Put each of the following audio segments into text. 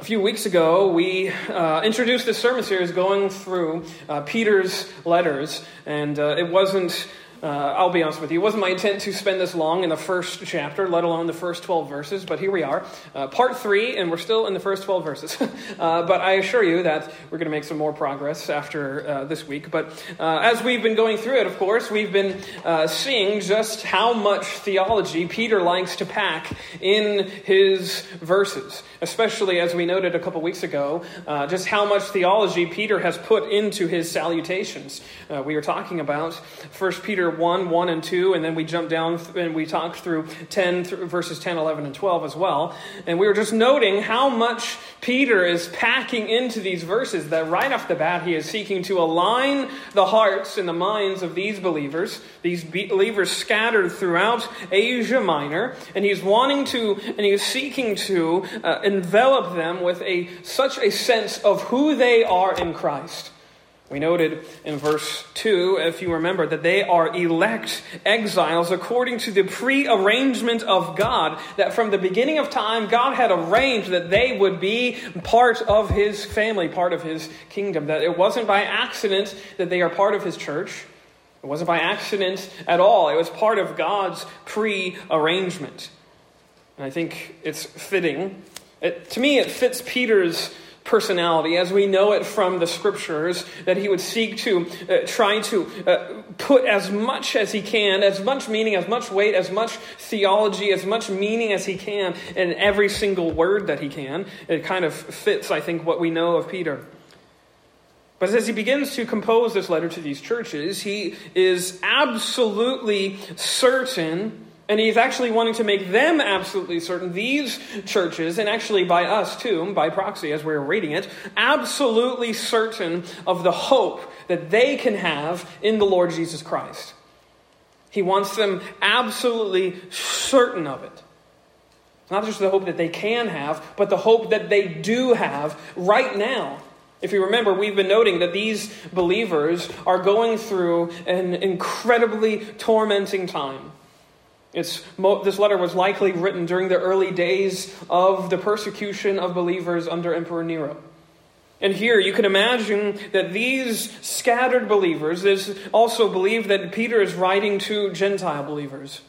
A few weeks ago, we uh, introduced this sermon series going through uh, Peter's letters, and uh, it wasn't uh, I'll be honest with you, it wasn't my intent to spend this long in the first chapter, let alone the first 12 verses, but here we are. Uh, part three, and we're still in the first 12 verses. uh, but I assure you that we're going to make some more progress after uh, this week. But uh, as we've been going through it, of course, we've been uh, seeing just how much theology Peter likes to pack in his verses, especially as we noted a couple weeks ago, just how much theology Peter has put into his salutations. we were talking about 1 Peter 1, 1 and 2, and then we jumped down and we talked through 10, verses 10, 11, and 12 as well. And we were just noting how much Peter is packing into these verses that right off the bat he is seeking to align the hearts and the minds of these believers, these believers scattered throughout Asia Minor, and he's wanting to, and he's seeking to uh, envelop them with a, such a sense of who they are in Christ. We noted in verse 2, if you remember, that they are elect exiles according to the prearrangement of God, that from the beginning of time, God had arranged that they would be part of His family, part of His kingdom. That it wasn't by accident that they are part of His church. It wasn't by accident at all. It was part of God's prearrangement. And I think it's fitting. It, to me, it fits Peter's personality as we know it from the scriptures, that he would seek to uh, try to uh, put as much as he can, as much meaning, as much weight, as much theology, as much meaning as he can in every single word that he can. It kind of fits, I think, what we know of Peter. But as he begins to compose this letter to these churches, he is absolutely certain and he's actually wanting to make them absolutely certain, these churches, and actually by us too, by proxy as we're reading it, absolutely certain of the hope that they can have in the Lord Jesus Christ. He wants them absolutely certain of it. Not just the hope that they can have, but the hope that they do have right now. If you remember, we've been noting that these believers are going through an incredibly tormenting time. It's, this letter was likely written during the early days of the persecution of believers under Emperor Nero. And here you can imagine that these scattered believers also believe that Peter is writing to Gentile believers.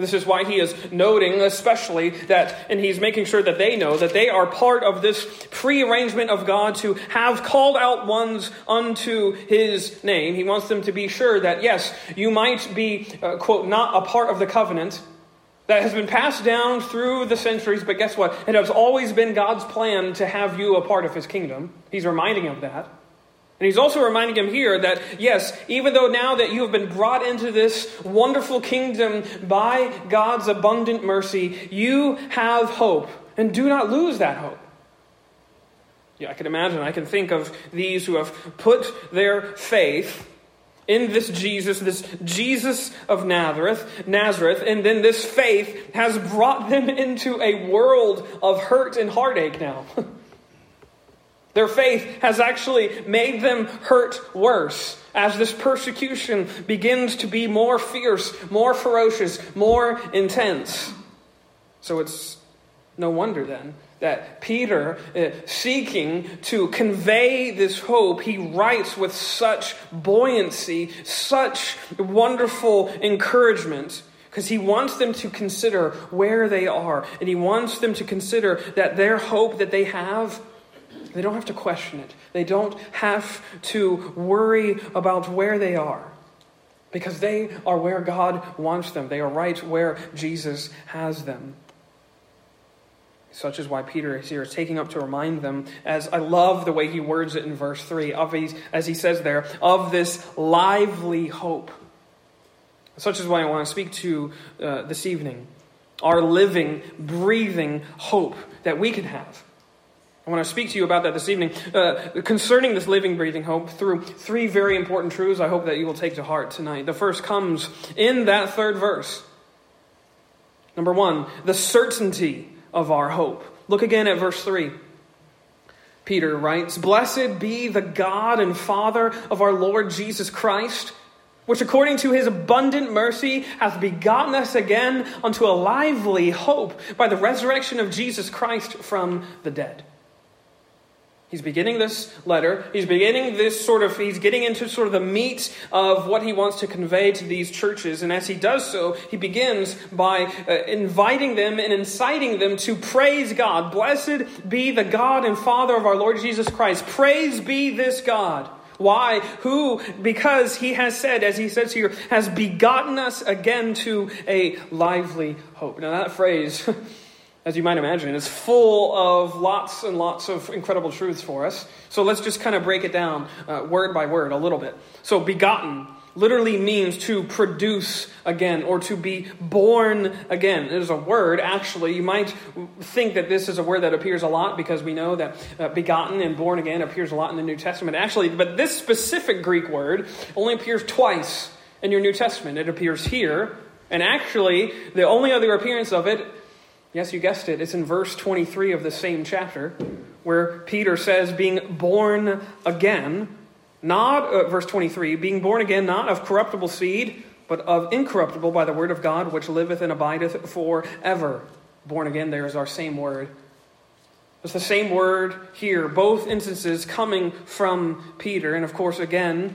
This is why he is noting, especially, that, and he's making sure that they know that they are part of this prearrangement of God to have called out ones unto his name. He wants them to be sure that, yes, you might be, uh, quote, not a part of the covenant that has been passed down through the centuries, but guess what? It has always been God's plan to have you a part of his kingdom. He's reminding of that. And he's also reminding him here that, yes, even though now that you have been brought into this wonderful kingdom by God's abundant mercy, you have hope. And do not lose that hope. Yeah, I can imagine, I can think of these who have put their faith in this Jesus, this Jesus of Nazareth, Nazareth, and then this faith has brought them into a world of hurt and heartache now. Their faith has actually made them hurt worse as this persecution begins to be more fierce, more ferocious, more intense. So it's no wonder then that Peter, uh, seeking to convey this hope, he writes with such buoyancy, such wonderful encouragement because he wants them to consider where they are and he wants them to consider that their hope that they have they don't have to question it. They don't have to worry about where they are because they are where God wants them. They are right where Jesus has them. Such is why Peter is here, taking up to remind them, as I love the way he words it in verse 3, of his, as he says there, of this lively hope. Such is why I want to speak to uh, this evening. Our living, breathing hope that we can have. I want to speak to you about that this evening uh, concerning this living, breathing hope through three very important truths I hope that you will take to heart tonight. The first comes in that third verse. Number one, the certainty of our hope. Look again at verse 3. Peter writes, Blessed be the God and Father of our Lord Jesus Christ, which according to his abundant mercy hath begotten us again unto a lively hope by the resurrection of Jesus Christ from the dead He's beginning this letter. He's beginning this sort of, he's getting into sort of the meat of what he wants to convey to these churches. And as he does so, he begins by uh, inviting them and inciting them to praise God. Blessed be the God and Father of our Lord Jesus Christ. Praise be this God. Why? Who? Because he has said, as he says here, has begotten us again to a lively hope. Now, that phrase. as you might imagine, is full of lots and lots of incredible truths for us. So let's just kind of break it down uh, word by word a little bit. So, begotten literally means to produce again or to be born again. It is a word, actually. You might think that this is a word that appears a lot because we know that uh, begotten and born again appears a lot in the New Testament. Actually, but this specific Greek word only appears twice in your New Testament. It appears here, and actually, the only other appearance of it Yes, you guessed it. It's in verse 23 of the same chapter where Peter says, being born again, not, uh, verse 23, being born again, not of corruptible seed, but of incorruptible by the word of God, which liveth and abideth forever. Born again, there is our same word. It's the same word here, both instances coming from Peter. And of course, again,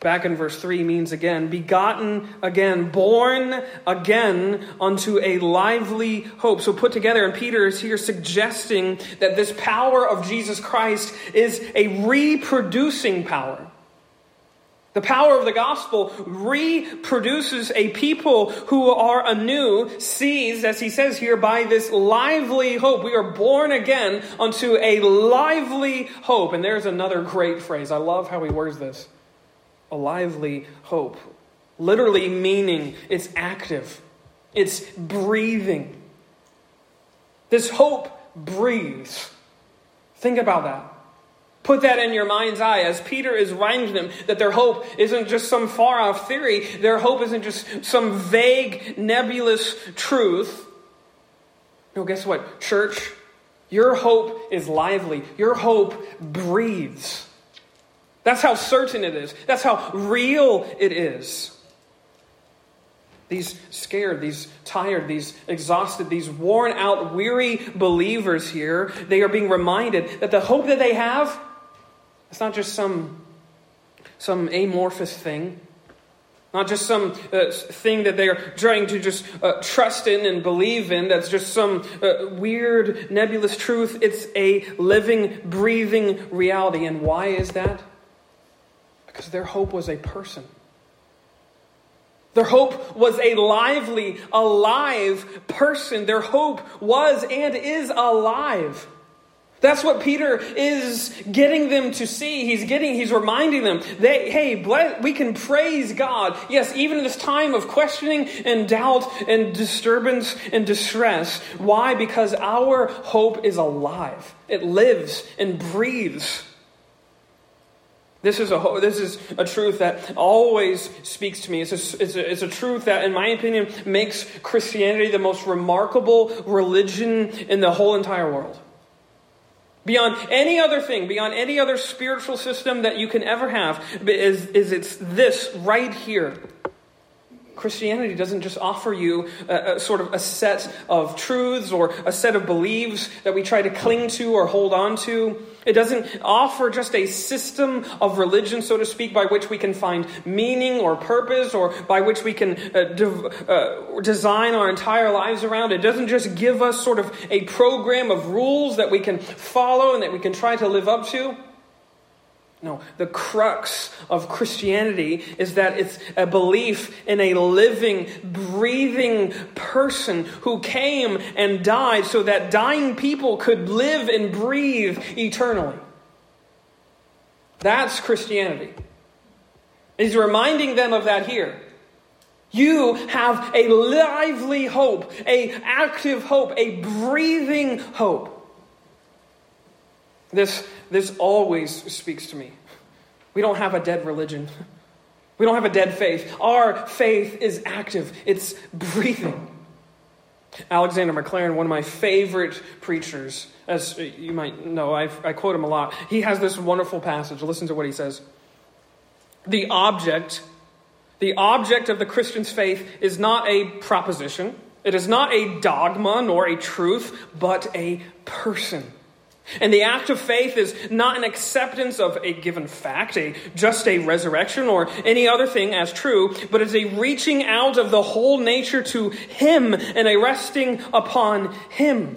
back in verse 3 means again, begotten again, born again unto a lively hope. So put together, and Peter is here suggesting that this power of Jesus Christ is a reproducing power. The power of the gospel reproduces a people who are anew, seized, as he says here, by this lively hope. We are born again unto a lively hope. And there's another great phrase. I love how he words this a lively hope. Literally meaning it's active, it's breathing. This hope breathes. Think about that. Put that in your mind's eye as Peter is reminding them that their hope isn't just some far off theory, their hope isn't just some vague, nebulous truth. No, guess what? Church, your hope is lively, your hope breathes. That's how certain it is. That's how real it is. These scared, these tired, these exhausted, these worn out, weary believers here, they are being reminded that the hope that they have, it's not just some, some amorphous thing, not just some uh, thing that they are trying to just uh, trust in and believe in, that's just some uh, weird, nebulous truth. It's a living, breathing reality. And why is that? Because their hope was a person. Their hope was a lively, alive person. Their hope was and is alive. That's what Peter is getting them to see. He's getting, he's reminding them that, hey, we can praise God. Yes, even in this time of questioning and doubt and disturbance and distress. Why? Because our hope is alive. It lives and breathes. This is a this is a truth that always speaks to me. It's a, it's, a, it's a truth that, in my opinion, makes Christianity the most remarkable religion in the whole entire world. Beyond any other thing, beyond any other spiritual system that you can ever have, is, is it's this right here. Christianity doesn't just offer you a, a, sort of a set of truths or a set of beliefs that we try to cling to or hold on to. It doesn't offer just a system of religion, so to speak, by which we can find meaning or purpose or by which we can uh, uh, design our entire lives around. It doesn't just give us sort of a program of rules that we can follow and that we can try to live up to. No, the crux of Christianity is that it's a belief in a living, breathing person who came and died so that dying people could live and breathe eternally. That's Christianity. He's reminding them of that here. You have a lively hope, a active hope, a breathing hope. This, this always speaks to me. We don't have a dead religion. We don't have a dead faith. Our faith is active, it's breathing. Alexander Maclaren, one of my favorite preachers, as you might know, I, I quote him a lot. He has this wonderful passage. Listen to what he says. The object, the object of the Christian's faith is not a proposition. It is not a dogma nor a truth, but a person. And the act of faith is not an acceptance of a given fact, a, just a resurrection or any other thing as true, but is a reaching out of the whole nature to Him and a resting upon Him.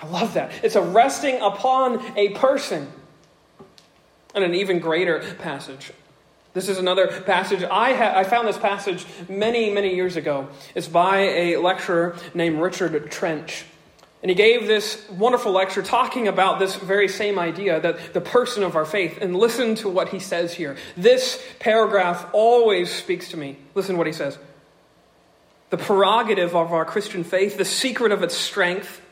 I love that. It's a resting upon a person. And an even greater passage. This is another passage. I, ha- I found this passage many, many years ago. It's by a lecturer named Richard Trench. And he gave this wonderful lecture talking about this very same idea that the person of our faith. And listen to what he says here. This paragraph always speaks to me. Listen to what he says. The prerogative of our Christian faith, the secret of its strength,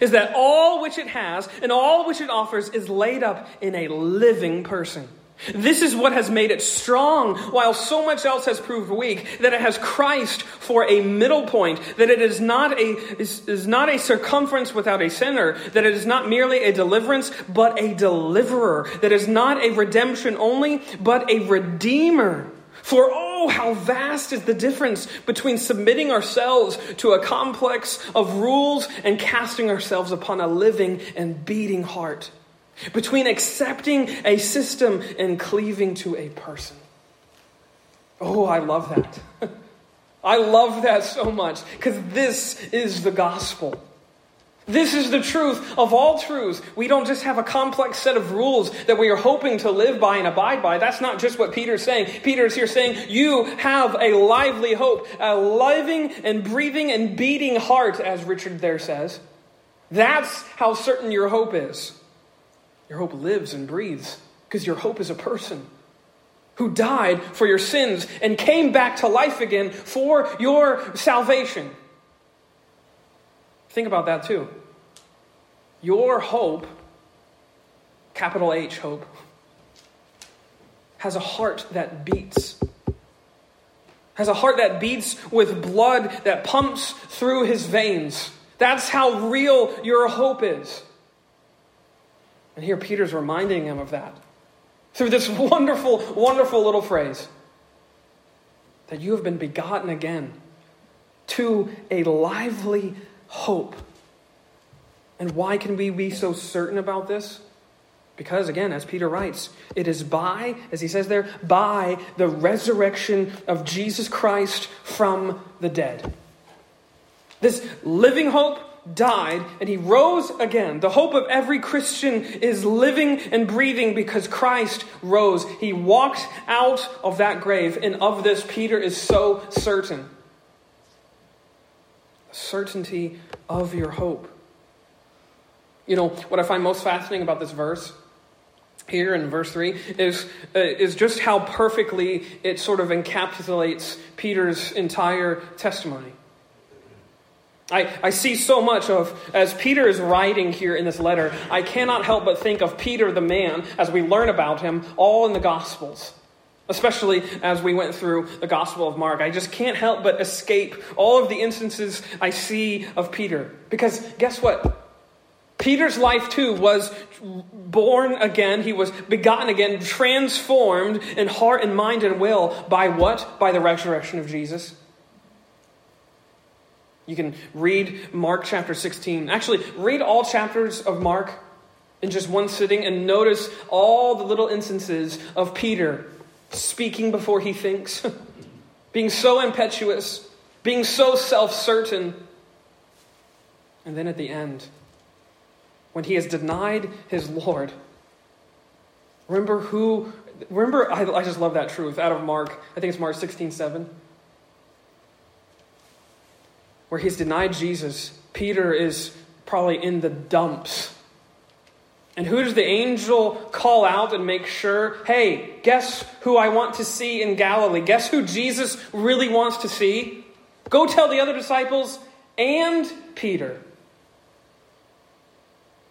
is that all which it has and all which it offers is laid up in a living person. This is what has made it strong, while so much else has proved weak, that it has Christ for a middle point, that it is not a, is, is not a circumference without a center, that it is not merely a deliverance, but a deliverer, that is not a redemption only, but a redeemer. For oh, how vast is the difference between submitting ourselves to a complex of rules and casting ourselves upon a living and beating heart between accepting a system and cleaving to a person. Oh, I love that. I love that so much because this is the gospel. This is the truth of all truths. We don't just have a complex set of rules that we are hoping to live by and abide by. That's not just what Peter's saying. Peter's here saying, You have a lively hope, a living and breathing and beating heart, as Richard there says. That's how certain your hope is. Your hope lives and breathes because your hope is a person who died for your sins and came back to life again for your salvation. Think about that too. Your hope, capital H hope, has a heart that beats. Has a heart that beats with blood that pumps through his veins. That's how real your hope is. And here Peter's reminding him of that through this wonderful, wonderful little phrase that you have been begotten again to a lively hope. And why can we be so certain about this? Because, again, as Peter writes, it is by, as he says there, by the resurrection of Jesus Christ from the dead. This living hope died and he rose again. The hope of every Christian is living and breathing because Christ rose. He walked out of that grave, and of this, Peter is so certain. Certainty of your hope. You know, what I find most fascinating about this verse here in verse 3 is, uh, is just how perfectly it sort of encapsulates Peter's entire testimony. I, I see so much of, as Peter is writing here in this letter, I cannot help but think of Peter the man as we learn about him all in the Gospels. Especially as we went through the Gospel of Mark. I just can't help but escape all of the instances I see of Peter. Because guess what? Peter's life too was born again. He was begotten again, transformed in heart and mind and will by what? By the resurrection of Jesus. You can read Mark chapter 16. Actually, read all chapters of Mark in just one sitting and notice all the little instances of Peter speaking before he thinks, being so impetuous, being so self certain. And then at the end, when he has denied his Lord, remember who, remember, I, I just love that truth out of Mark, I think it's Mark 16 7 where he's denied Jesus, Peter is probably in the dumps. And who does the angel call out and make sure, hey, guess who I want to see in Galilee? Guess who Jesus really wants to see? Go tell the other disciples and Peter.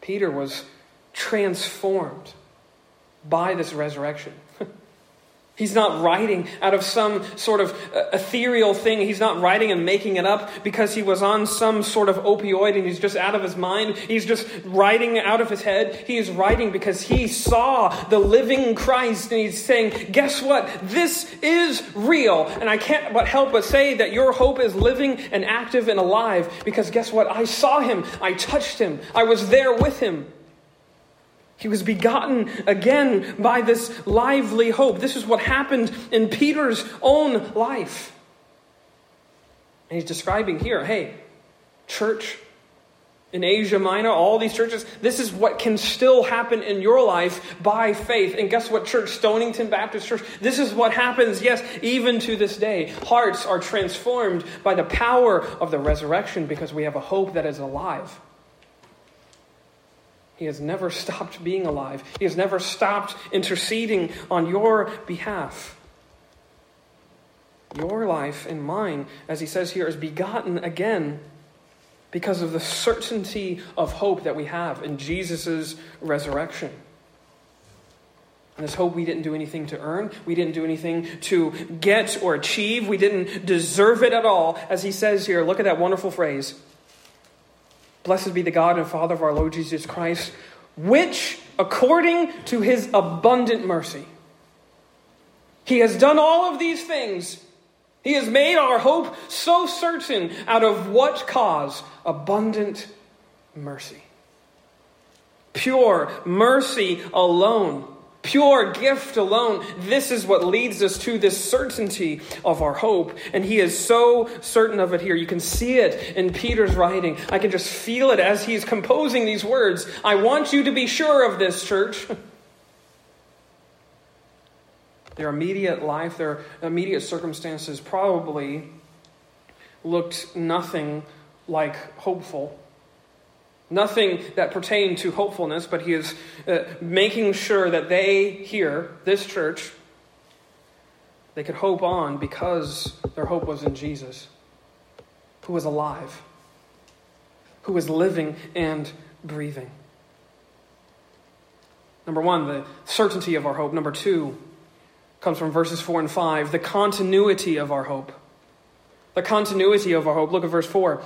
Peter was transformed by this resurrection. He's not writing out of some sort of uh, ethereal thing. He's not writing and making it up because he was on some sort of opioid and he's just out of his mind. He's just writing out of his head. He is writing because he saw the living Christ and he's saying, Guess what? This is real. And I can't but help but say that your hope is living and active and alive because guess what? I saw him. I touched him. I was there with him. He was begotten again by this lively hope. This is what happened in Peter's own life. And he's describing here hey, church in Asia Minor, all these churches, this is what can still happen in your life by faith. And guess what, church? Stonington Baptist Church, this is what happens, yes, even to this day. Hearts are transformed by the power of the resurrection because we have a hope that is alive. He has never stopped being alive. He has never stopped interceding on your behalf. Your life and mine, as he says here, is begotten again because of the certainty of hope that we have in Jesus' resurrection. And this hope we didn't do anything to earn. We didn't do anything to get or achieve. We didn't deserve it at all. As he says here, look at that wonderful phrase Blessed be the God and Father of our Lord Jesus Christ, which, according to his abundant mercy, he has done all of these things. He has made our hope so certain out of what cause? Abundant mercy. Pure mercy alone pure gift alone. This is what leads us to this certainty of our hope. And he is so certain of it here. You can see it in Peter's writing. I can just feel it as he's composing these words. I want you to be sure of this, church. their immediate life, their immediate circumstances probably looked nothing like hopeful. Nothing that pertained to hopefulness, but he is uh, making sure that they here, this church, they could hope on because their hope was in Jesus, who was alive, who was living and breathing. Number one, the certainty of our hope. Number two comes from verses 4 and 5, the continuity of our hope. The continuity of our hope. Look at verse 4.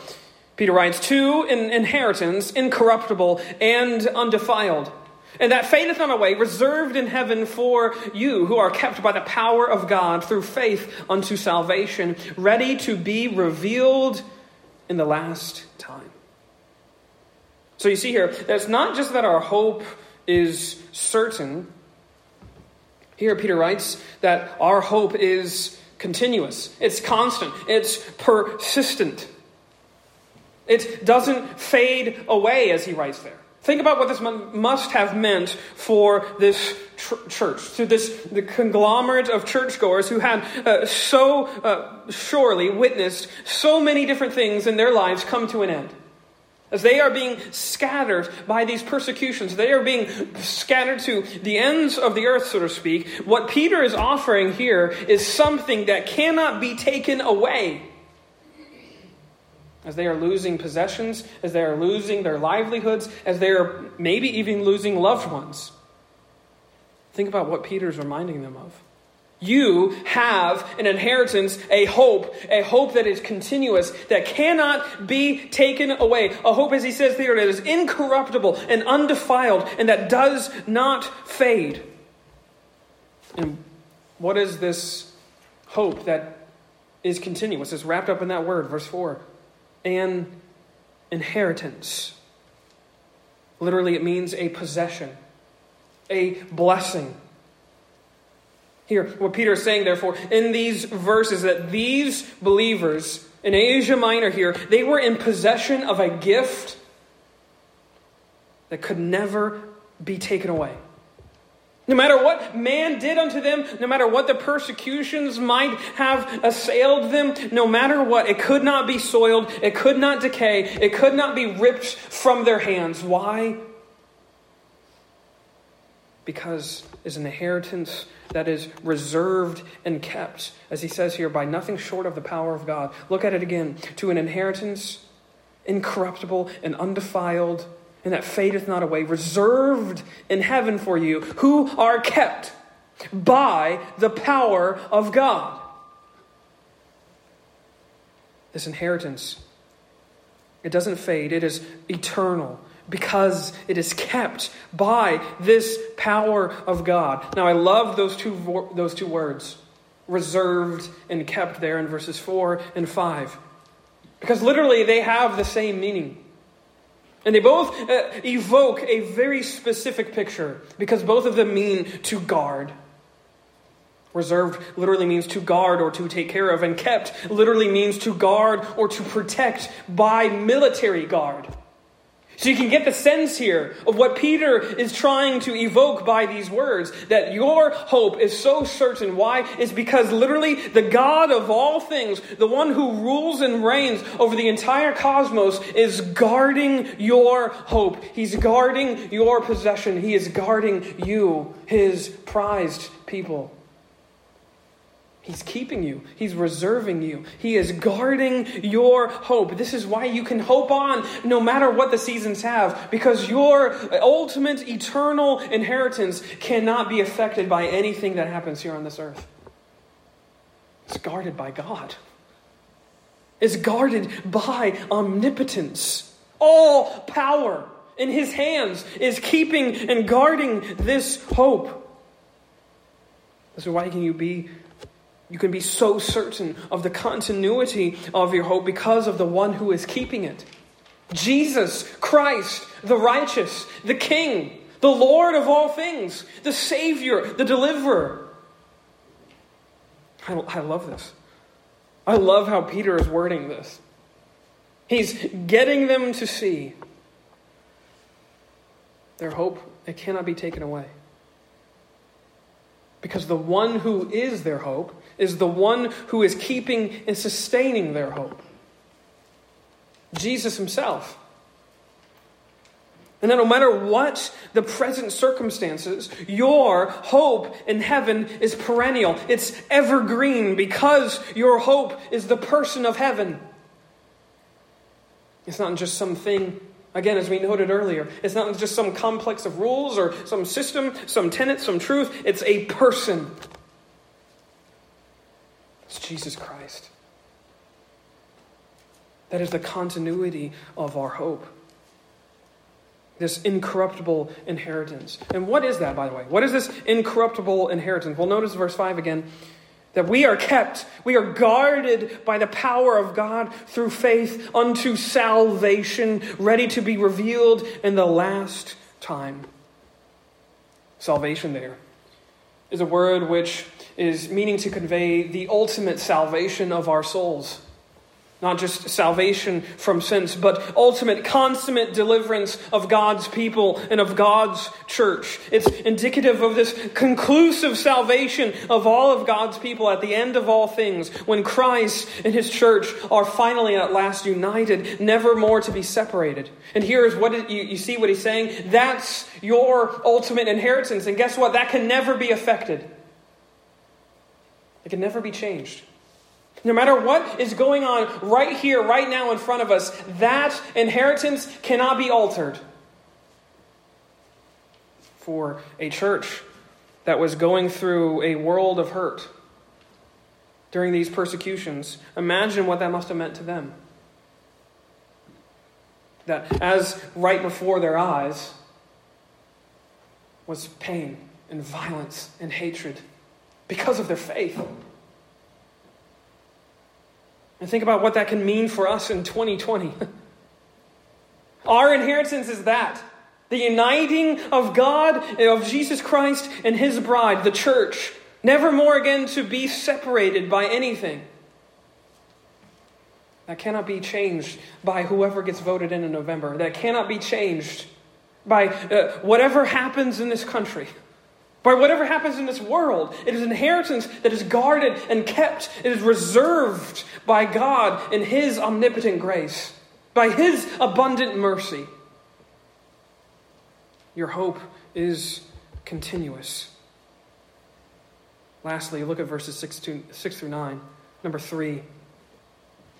Peter writes, To an inheritance incorruptible and undefiled, and that fadeth not away, reserved in heaven for you, who are kept by the power of God through faith unto salvation, ready to be revealed in the last time. So you see here, that it's not just that our hope is certain. Here, Peter writes that our hope is continuous, it's constant, it's persistent. It doesn't fade away, as he writes there. Think about what this must have meant for this tr- church, to this the conglomerate of churchgoers who had uh, so uh, surely witnessed so many different things in their lives come to an end. As they are being scattered by these persecutions, they are being scattered to the ends of the earth, so to speak. What Peter is offering here is something that cannot be taken away as they are losing possessions, as they are losing their livelihoods, as they are maybe even losing loved ones. Think about what Peter's reminding them of. You have an inheritance, a hope, a hope that is continuous, that cannot be taken away. A hope, as he says there, that is incorruptible and undefiled and that does not fade. And what is this hope that is continuous? It's wrapped up in that word, verse 4 an inheritance. Literally, it means a possession, a blessing. Here, what Peter is saying, therefore, in these verses, that these believers in Asia Minor here, they were in possession of a gift that could never be taken away. No matter what man did unto them, no matter what the persecutions might have assailed them, no matter what, it could not be soiled, it could not decay, it could not be ripped from their hands. Why? Because it's an inheritance that is reserved and kept, as he says here, by nothing short of the power of God. Look at it again to an inheritance incorruptible and undefiled and that fadeth not away, reserved in heaven for you, who are kept by the power of God. This inheritance, it doesn't fade, it is eternal because it is kept by this power of God. Now, I love those two, those two words, reserved and kept, there in verses 4 and 5, because literally they have the same meaning. And they both uh, evoke a very specific picture because both of them mean to guard. Reserved literally means to guard or to take care of, and kept literally means to guard or to protect by military guard. So you can get the sense here of what Peter is trying to evoke by these words that your hope is so certain. Why? Is because literally the God of all things, the one who rules and reigns over the entire cosmos, is guarding your hope. He's guarding your possession. He is guarding you, his prized people. He's keeping you. He's reserving you. He is guarding your hope. This is why you can hope on no matter what the seasons have, because your ultimate eternal inheritance cannot be affected by anything that happens here on this earth. It's guarded by God, it's guarded by omnipotence. All power in His hands is keeping and guarding this hope. So, why can you be you can be so certain of the continuity of your hope because of the one who is keeping it. Jesus Christ, the righteous, the King, the Lord of all things, the Savior, the Deliverer. I, I love this. I love how Peter is wording this. He's getting them to see their hope, it cannot be taken away. Because the one who is their hope is the one who is keeping and sustaining their hope Jesus Himself. And that no matter what the present circumstances, your hope in heaven is perennial. It's evergreen because your hope is the person of heaven. It's not just something Again, as we noted earlier, it's not just some complex of rules or some system, some tenet, some truth. It's a person. It's Jesus Christ. That is the continuity of our hope. This incorruptible inheritance. And what is that, by the way? What is this incorruptible inheritance? Well, notice verse 5 again that we are kept, we are guarded by the power of God through faith unto salvation, ready to be revealed in the last time. Salvation there is a word which is meaning to convey the ultimate salvation of our souls. Not just salvation from sins, but ultimate, consummate deliverance of God's people and of God's church. It's indicative of this conclusive salvation of all of God's people at the end of all things, when Christ and his church are finally at last united, never more to be separated. And here is what it, you, you see what he's saying. That's your ultimate inheritance. And guess what? That can never be affected, it can never be changed. No matter what is going on right here, right now in front of us, that inheritance cannot be altered. For a church that was going through a world of hurt during these persecutions, imagine what that must have meant to them. That as right before their eyes was pain and violence and hatred because of their faith. And think about what that can mean for us in 2020. Our inheritance is that the uniting of God, of Jesus Christ and his bride, the church, never more again to be separated by anything. That cannot be changed by whoever gets voted in in November. That cannot be changed by uh, whatever happens in this country. By whatever happens in this world, it is inheritance that is guarded and kept. It is reserved by God in His omnipotent grace, by His abundant mercy. Your hope is continuous. Lastly, look at verses 6, to, 6 through 9. Number 3.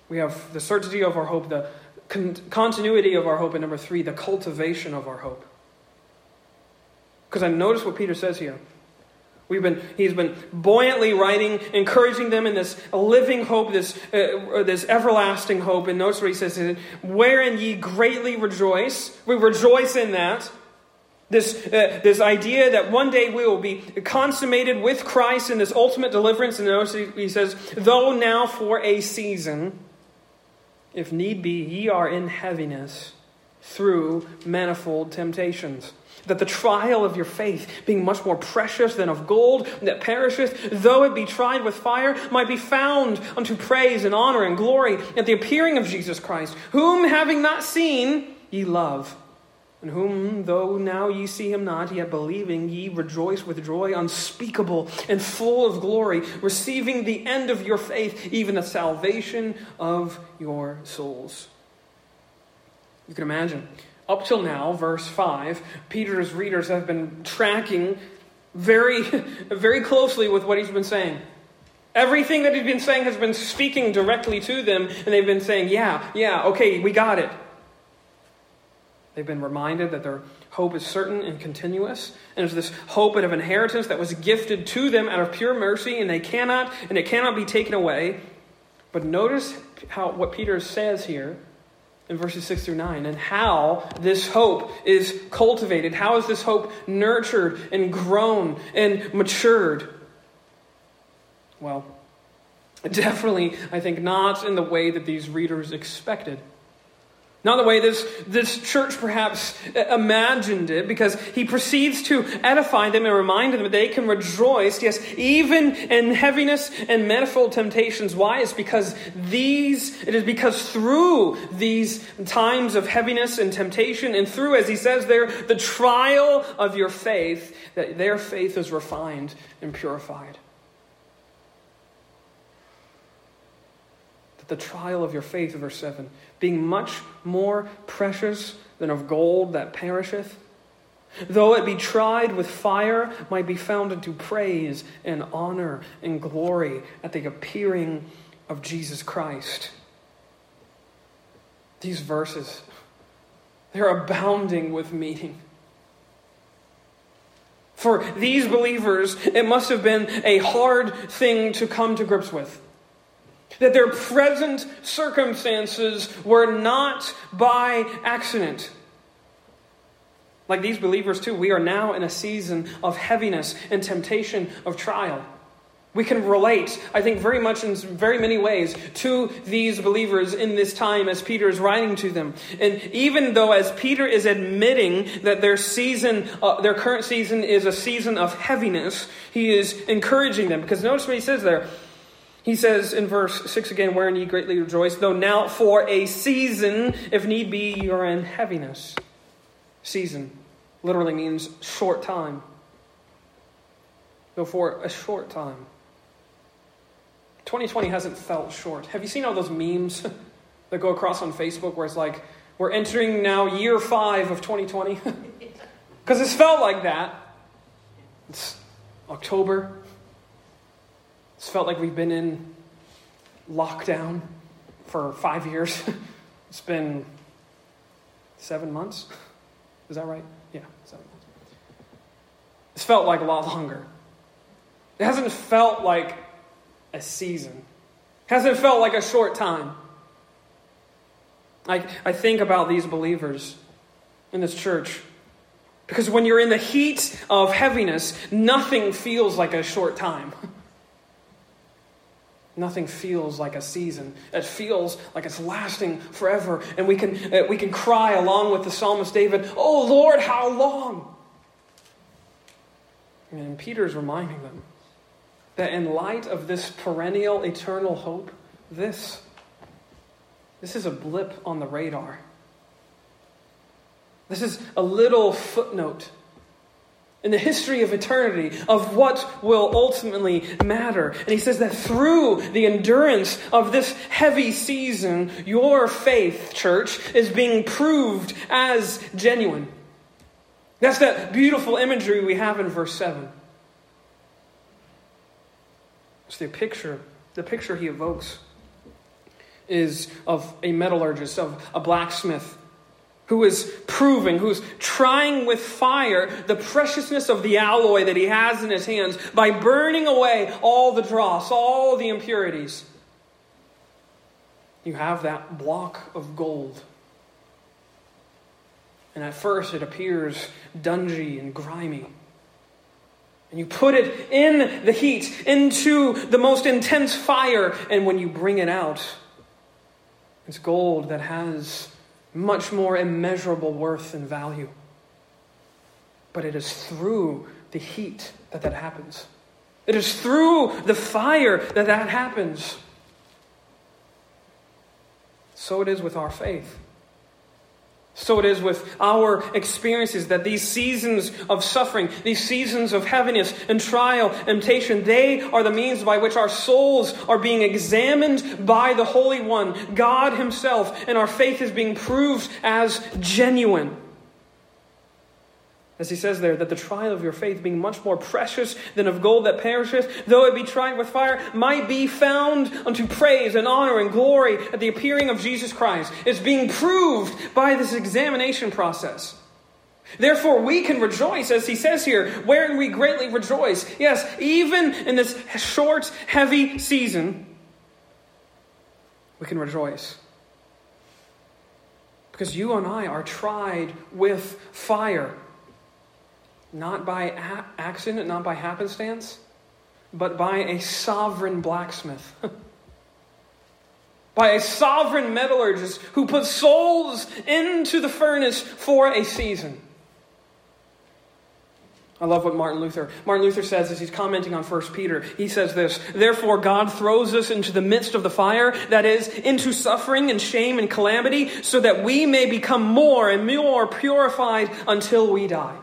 We have the certainty of our hope, the con- continuity of our hope, and number 3, the cultivation of our hope. Because I notice what Peter says here. We've been, he's been buoyantly writing, encouraging them in this living hope, this, uh, this everlasting hope. And notice what he says, wherein ye greatly rejoice. We rejoice in that. This, uh, this idea that one day we will be consummated with Christ in this ultimate deliverance. And notice he says, though now for a season, if need be, ye are in heaviness through manifold temptations. That the trial of your faith, being much more precious than of gold that perisheth, though it be tried with fire, might be found unto praise and honor and glory at the appearing of Jesus Christ, whom having not seen, ye love and whom, though now ye see him not, yet believing, ye rejoice with joy unspeakable and full of glory, receiving the end of your faith, even the salvation of your souls. You can imagine. Up till now, verse 5, Peter's readers have been tracking very, very closely with what he's been saying. Everything that he's been saying has been speaking directly to them, and they've been saying, Yeah, yeah, okay, we got it. They've been reminded that their hope is certain and continuous, and it's this hope of inheritance that was gifted to them out of pure mercy, and they cannot, and it cannot be taken away. But notice how what Peter says here in verses 6 through 9, and how this hope is cultivated. How is this hope nurtured and grown and matured? Well, definitely, I think, not in the way that these readers expected. Not the way this, this church perhaps uh, imagined it, because he proceeds to edify them and remind them that they can rejoice, yes, even in heaviness and manifold temptations. Why? It's because these, it is because through these times of heaviness and temptation, and through, as he says there, the trial of your faith, that their faith is refined and purified. The trial of your faith, verse 7, being much more precious than of gold that perisheth, though it be tried with fire, might be found unto praise and honor and glory at the appearing of Jesus Christ. These verses, they're abounding with meaning. For these believers, it must have been a hard thing to come to grips with. That their present circumstances were not by accident. Like these believers, too, we are now in a season of heaviness and temptation of trial. We can relate, I think, very much in very many ways to these believers in this time as Peter is writing to them. And even though, as Peter is admitting that their season, uh, their current season is a season of heaviness, he is encouraging them. Because notice what he says there he says in verse 6 again, wherein ye greatly rejoice, though now for a season, if need be, you are in heaviness. Season literally means short time. Though for a short time. 2020 hasn't felt short. Have you seen all those memes that go across on Facebook where it's like, we're entering now year five of 2020? Because it's felt like that. It's October, it's felt like we've been in lockdown for five years. it's been seven months. Is that right? Yeah, seven months. It's felt like a lot longer. It hasn't felt like a season. It hasn't felt like a short time. I, I think about these believers in this church. Because when you're in the heat of heaviness, nothing feels like a short time. Nothing feels like a season. It feels like it's lasting forever. And we can, uh, we can cry along with the psalmist David, Oh Lord, how long? And Peter's reminding them that in light of this perennial, eternal hope, this, this is a blip on the radar. This is a little footnote in the history of eternity of what will ultimately matter. And he says that through the endurance of this heavy season, your faith, church, is being proved as genuine. That's that beautiful imagery we have in verse 7. It's the picture, the picture he evokes is of a metallurgist, of a blacksmith who is proving, who's trying with fire the preciousness of the alloy that he has in his hands by burning away all the dross, all the impurities. You have that block of gold. And at first it appears dungy and grimy. And you put it in the heat, into the most intense fire, and when you bring it out, it's gold that has much more immeasurable worth and value. But it is through the heat that that happens. It is through the fire that that happens. So it is with our faith. So it is with our experiences that these seasons of suffering, these seasons of heaviness and trial, temptation, they are the means by which our souls are being examined by the Holy One, God Himself, and our faith is being proved as genuine. As he says there, that the trial of your faith, being much more precious than of gold that perisheth, though it be tried with fire, might be found unto praise and honor and glory at the appearing of Jesus Christ. It's being proved by this examination process. Therefore, we can rejoice, as he says here, wherein we greatly rejoice. Yes, even in this short, heavy season, we can rejoice. Because you and I are tried with fire not by a- accident, not by happenstance, but by a sovereign blacksmith. by a sovereign metallurgist who puts souls into the furnace for a season. I love what Martin Luther. Martin Luther says as he's commenting on 1 Peter. He says this, "Therefore God throws us into the midst of the fire, that is into suffering and shame and calamity, so that we may become more and more purified until we die."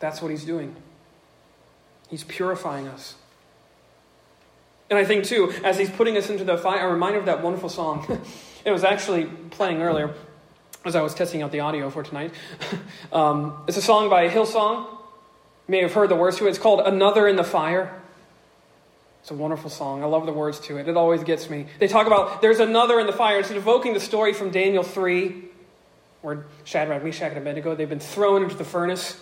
That's what he's doing. He's purifying us. And I think, too, as he's putting us into the fire, a reminder of that wonderful song. it was actually playing earlier as I was testing out the audio for tonight. um, it's a song by Hillsong. You may have heard the words to it. It's called Another in the Fire. It's a wonderful song. I love the words to it. It always gets me. They talk about there's another in the fire. It's evoking the story from Daniel 3, where Shadrach, Meshach, and Abednego, they've been thrown into the furnace.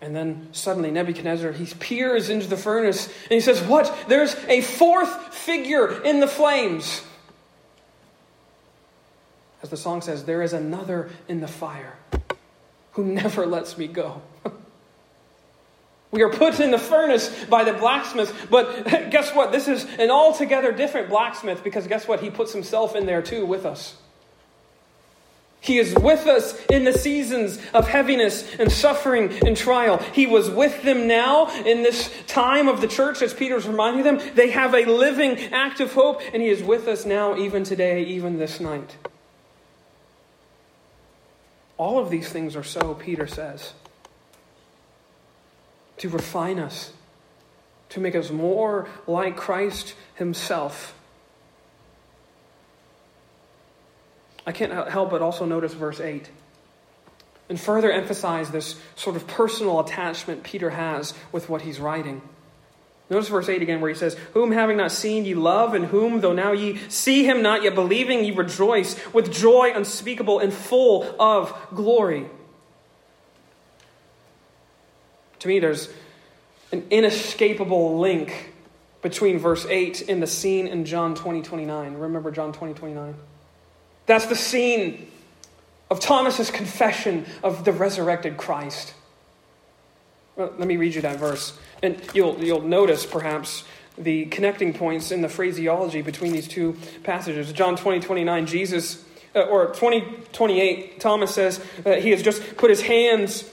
And then suddenly Nebuchadnezzar, he peers into the furnace and he says, What? There's a fourth figure in the flames. As the song says, there is another in the fire who never lets me go. we are put in the furnace by the blacksmith, but guess what? This is an altogether different blacksmith because guess what? He puts himself in there too with us. He is with us in the seasons of heaviness and suffering and trial. He was with them now in this time of the church, as Peter's reminding them. They have a living, active hope, and He is with us now, even today, even this night. All of these things are so, Peter says, to refine us, to make us more like Christ Himself I can't help but also notice verse 8 and further emphasize this sort of personal attachment Peter has with what he's writing. Notice verse 8 again, where he says, Whom having not seen ye love, and whom, though now ye see him not yet believing, ye rejoice with joy unspeakable and full of glory. To me, there's an inescapable link between verse 8 and the scene in John 20, 29. Remember John 20, 29? That's the scene of Thomas's confession of the resurrected Christ. Well, let me read you that verse. And you'll, you'll notice, perhaps, the connecting points in the phraseology between these two passages. John 20, 29, Jesus, uh, or 20, 28, Thomas says that he has just put his hands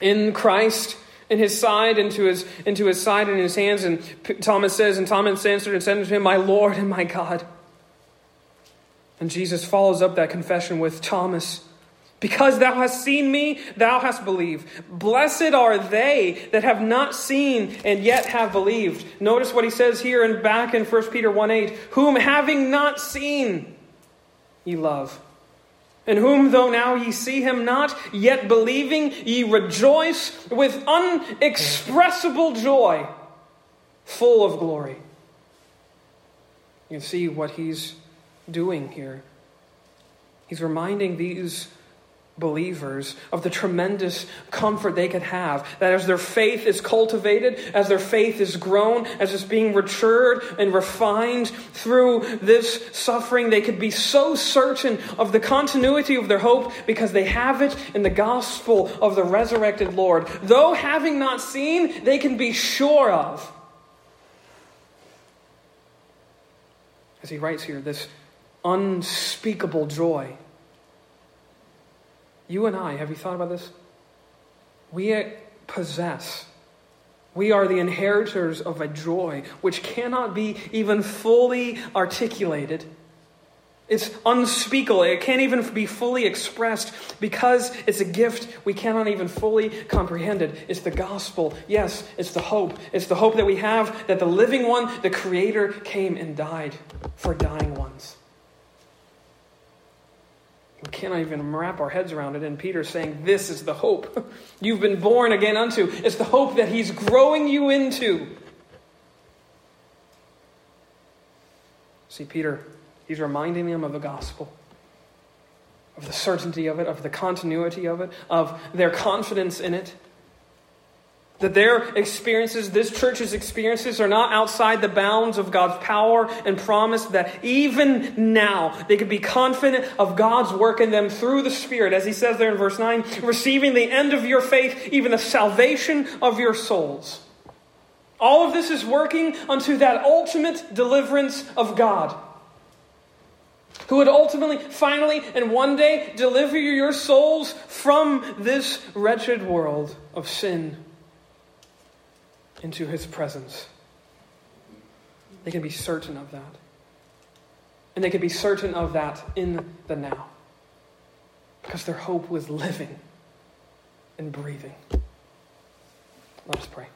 in Christ in his side, into his, into his side and in his hands. And Thomas says, and Thomas answered and said unto him, My Lord and my God. And Jesus follows up that confession with Thomas, because thou hast seen me, thou hast believed. Blessed are they that have not seen and yet have believed. Notice what he says here and back in 1 Peter 1 8, whom having not seen, ye love. And whom, though now ye see him not, yet believing, ye rejoice with unexpressible joy, full of glory. You see what he's doing here? He's reminding these believers of the tremendous comfort they could have that as their faith is cultivated, as their faith is grown, as it's being matured and refined through this suffering, they could be so certain of the continuity of their hope because they have it in the gospel of the resurrected Lord. Though having not seen, they can be sure of. As he writes here, this unspeakable joy. You and I, have you thought about this? We possess, we are the inheritors of a joy which cannot be even fully articulated. It's unspeakable. It can't even be fully expressed because it's a gift we cannot even fully comprehend it. It's the gospel. Yes, it's the hope. It's the hope that we have that the living one, the Creator, came and died for dying ones. We cannot even wrap our heads around it. And Peter's saying, This is the hope you've been born again unto. It's the hope that he's growing you into. See, Peter, he's reminding them of the gospel, of the certainty of it, of the continuity of it, of their confidence in it. That their experiences, this church's experiences, are not outside the bounds of God's power and promise, that even now they could be confident of God's work in them through the Spirit, as he says there in verse 9, receiving the end of your faith, even the salvation of your souls. All of this is working unto that ultimate deliverance of God, who would ultimately, finally, and one day deliver your souls from this wretched world of sin into his presence. They can be certain of that. And they can be certain of that in the now. Because their hope was living and breathing. Let us pray.